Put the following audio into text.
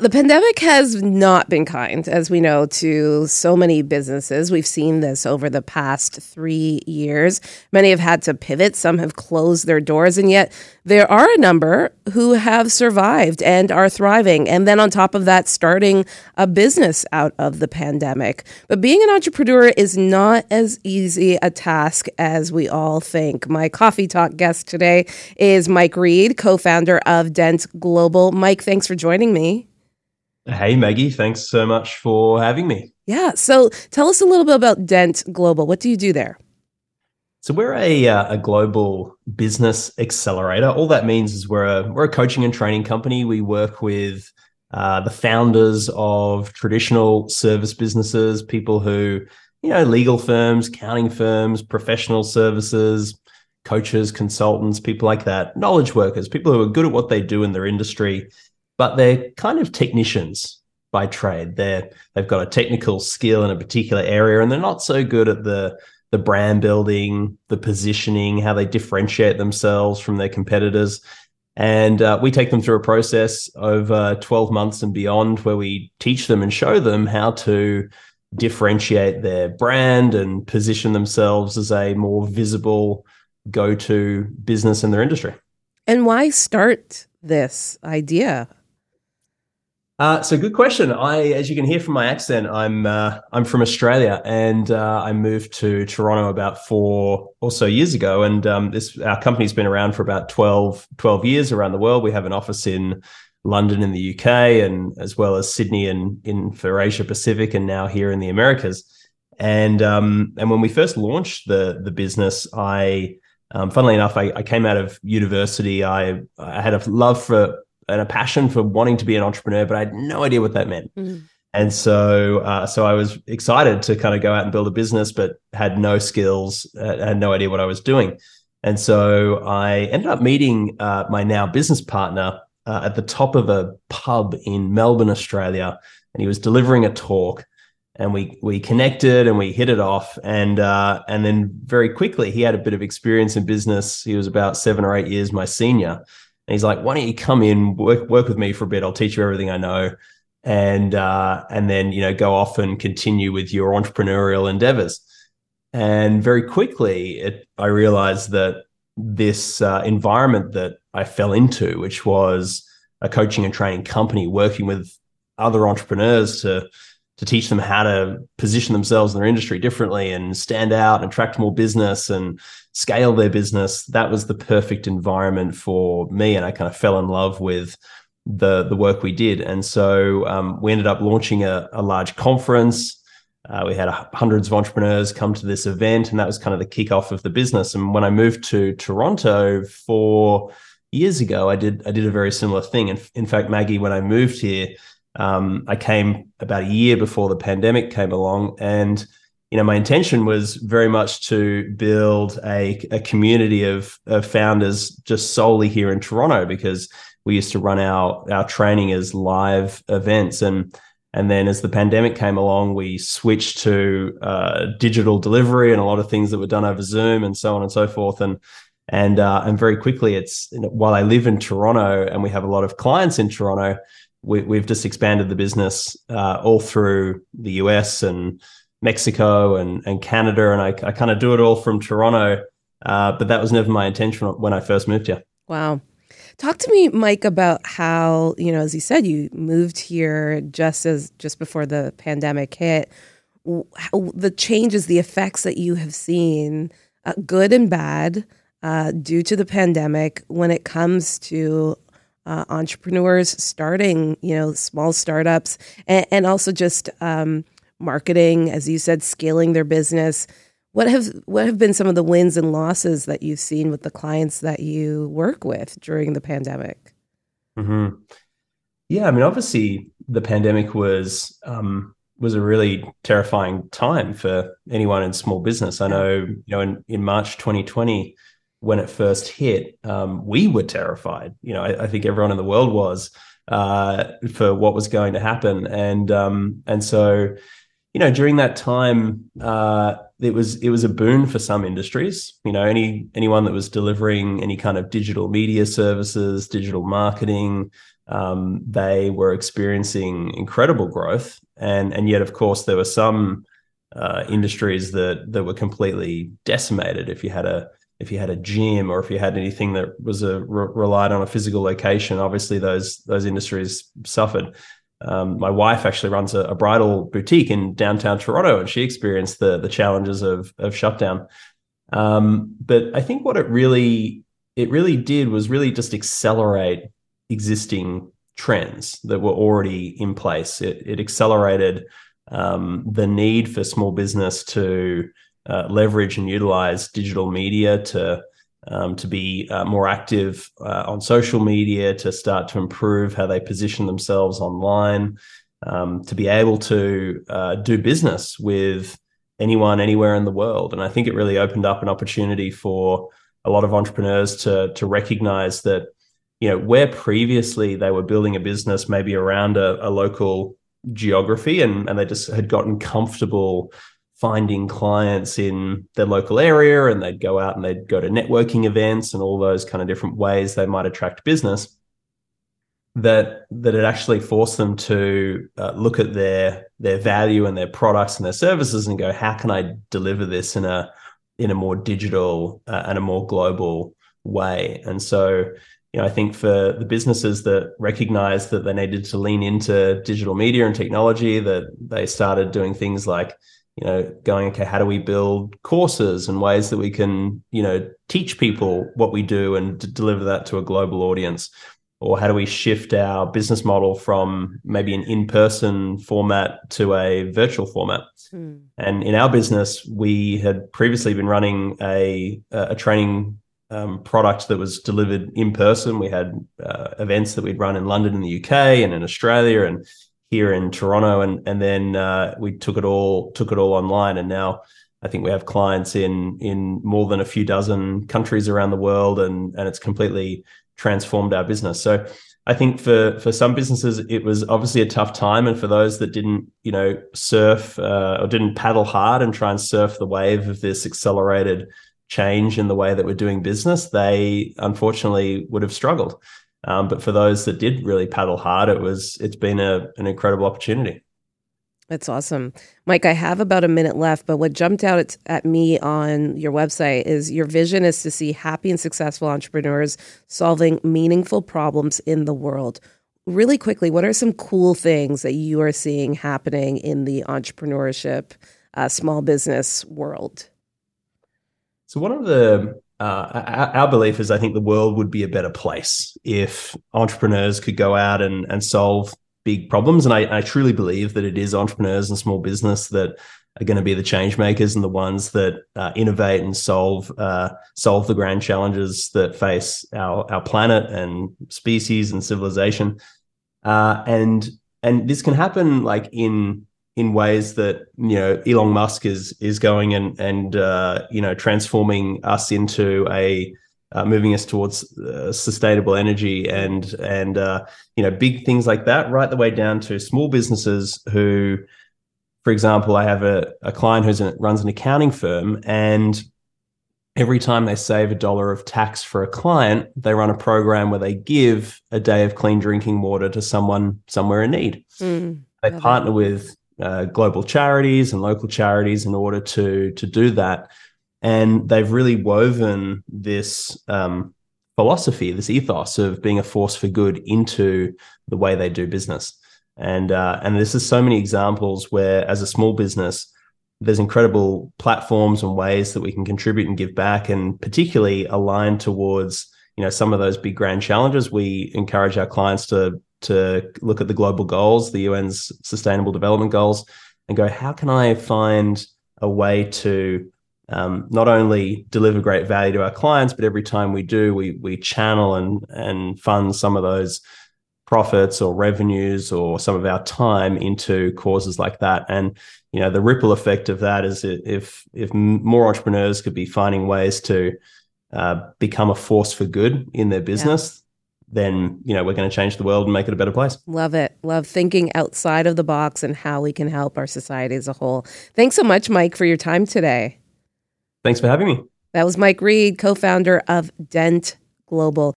The pandemic has not been kind, as we know, to so many businesses. We've seen this over the past three years. Many have had to pivot, some have closed their doors, and yet there are a number who have survived and are thriving. And then on top of that, starting a business out of the pandemic. But being an entrepreneur is not as easy a task as we all think. My coffee talk guest today is Mike Reid, co founder of Dent Global. Mike, thanks for joining me. Hey, Maggie, thanks so much for having me. Yeah. So tell us a little bit about Dent Global. What do you do there? So we're a, uh, a global business accelerator. All that means is we're a, we're a coaching and training company. We work with uh, the founders of traditional service businesses, people who, you know, legal firms, accounting firms, professional services, coaches, consultants, people like that, knowledge workers, people who are good at what they do in their industry but they're kind of technicians by trade. They're they've got a technical skill in a particular area, and they're not so good at the the brand building, the positioning, how they differentiate themselves from their competitors. And uh, we take them through a process over 12 months and beyond where we teach them and show them how to differentiate their brand and position themselves as a more visible go to business in their industry. And why start this idea uh, so good question. I, as you can hear from my accent, I'm uh, I'm from Australia, and uh, I moved to Toronto about four or so years ago. And um, this our company's been around for about 12, 12 years around the world. We have an office in London in the UK, and as well as Sydney and in for Asia Pacific, and now here in the Americas. And um, and when we first launched the the business, I um, funnily enough, I, I came out of university. I I had a love for and a passion for wanting to be an entrepreneur, but I had no idea what that meant. Mm. And so, uh, so I was excited to kind of go out and build a business, but had no skills, uh, had no idea what I was doing. And so I ended up meeting uh, my now business partner uh, at the top of a pub in Melbourne, Australia, and he was delivering a talk. And we we connected and we hit it off, and uh, and then very quickly he had a bit of experience in business. He was about seven or eight years my senior, and he's like, why don't you come in, work work with me for a bit? I'll teach you everything I know. And uh, and then, you know, go off and continue with your entrepreneurial endeavors. And very quickly, it, I realized that this uh, environment that I fell into, which was a coaching and training company working with other entrepreneurs to to teach them how to position themselves in their industry differently and stand out and attract more business and scale their business. That was the perfect environment for me and i kind of fell in love with the the work we did. And so um, we ended up launching a, a large conference. Uh, we had hundreds of entrepreneurs come to this event and that was kind of the kickoff of the business. And when i moved to toronto four years ago i did i did a very similar thing. And in fact maggie when i moved here um, I came about a year before the pandemic came along, and you know my intention was very much to build a, a community of, of founders just solely here in Toronto because we used to run our our training as live events. And and then as the pandemic came along we switched to uh, digital delivery and a lot of things that were done over zoom and so on and so forth. And and uh, and very quickly it's while i live in toronto and we have a lot of clients in toronto we, have just expanded the business uh, all through the US and Mexico and, and Canada. And I, I kind of do it all from Toronto. Uh, but that was never my intention when I first moved here. Wow. Talk to me, Mike, about how, you know, as you said, you moved here just as just before the pandemic hit. How, the changes, the effects that you have seen, uh, good and bad, uh, due to the pandemic when it comes to uh, entrepreneurs starting, you know, small startups, and, and also just um, marketing, as you said, scaling their business. What have what have been some of the wins and losses that you've seen with the clients that you work with during the pandemic? Mm-hmm. Yeah, I mean, obviously, the pandemic was um, was a really terrifying time for anyone in small business. I know, you know, in, in March 2020, when it first hit, um, we were terrified. You know, I, I, think everyone in the world was uh, for what was going to happen, and um, and so, you know, during that time, uh, it was it was a boon for some industries. You know, any anyone that was delivering any kind of digital media services, digital marketing, um, they were experiencing incredible growth, and and yet, of course, there were some uh, industries that that were completely decimated. If you had a if you had a gym or if you had anything that was a re- relied on a physical location, obviously those those industries suffered. Um, my wife actually runs a, a, bridal boutique in downtown Toronto, and she experienced the the challenges of of shutdown. Um, but I think what it really it really did was really just accelerate existing trends that were already in place. It, it accelerated um, the need for small business to uh, leverage and utilize digital media to um, to be uh, more active uh, on social media, to start to improve how they position themselves online, um, to be able to uh, do business with anyone anywhere in the world. And I think it really opened up an opportunity for a lot of entrepreneurs to to recognize that you know where previously they were building a business maybe around a, a local geography and, and they just had gotten comfortable finding clients in their local area and they'd go out and they'd go to networking events and all those kind of different ways they might attract business that that it actually forced them to uh, look at their their value and their products and their services and go how can i deliver this in a in a more digital uh, and a more global way? And so you know, I think for the businesses that recognized that they needed to lean into digital media and technology, that they started doing things like, you know, going, okay, how do we build courses and ways that we can, you know, teach people what we do and deliver that to a global audience? Or how do we shift our business model from maybe an in person format to a virtual format? Mm. And in our business, we had previously been running a, a training um, product that was delivered in person. We had uh, events that we'd run in London in the UK and in Australia and here in Toronto, and and then uh, we took it all took it all online, and now I think we have clients in in more than a few dozen countries around the world, and and it's completely transformed our business. So. I think for for some businesses it was obviously a tough time, and for those that didn't, you know, surf uh, or didn't paddle hard and try and surf the wave of this accelerated change in the way that we're doing business, they unfortunately would have struggled. Um, but for those that did really paddle hard, it was it's been a, an incredible opportunity. That's awesome. Mike, I have about a minute left, but what jumped out at, at, me on your website is your vision is to see happy and successful entrepreneurs solving meaningful problems in the world. Really quickly, what are some cool things that you are seeing happening in the entrepreneurship, uh, small business world? So one of the uh, our belief is I think the world would be a better place if entrepreneurs could go out and and solve big problems. And I, I truly believe that it is entrepreneurs and small business that are going to be the change makers and the ones that uh, innovate and solve uh, solve the grand challenges that face our our planet and species and civilization. Uh, and and this can happen like in in ways that you know Elon Musk is is going and and uh, you know transforming us into a uh, moving us towards uh, sustainable energy and and uh, you know big things like that, right the way down to small businesses who, for example, I have a, a client who runs an accounting firm and every time they save a dollar of tax for a client, they run a program where they give a day of clean drinking water to someone somewhere in need. Mm, they partner with uh, global charities and local charities in order to to do that. And they've really woven this um, philosophy, this ethos of being a force for good into the way they do business. And uh, and this is so many examples where, as a small business, there's incredible platforms and ways that we can contribute and give back, and particularly align towards you know some of those big grand challenges. We encourage our clients to to look at the global goals, the UN's sustainable development goals, and go, how can I find a way to um, not only deliver great value to our clients, but every time we do, we we channel and and fund some of those profits or revenues or some of our time into causes like that. And you know, the ripple effect of that is if if more entrepreneurs could be finding ways to uh, become a force for good in their business, then you know we're going to change the world and make it a better place. Love it. Love thinking outside of the box and how we can help our society as a whole. Thanks so much, Mike, for your time today. Thanks for having me. That was Mike Reid, co-founder of Dent Global.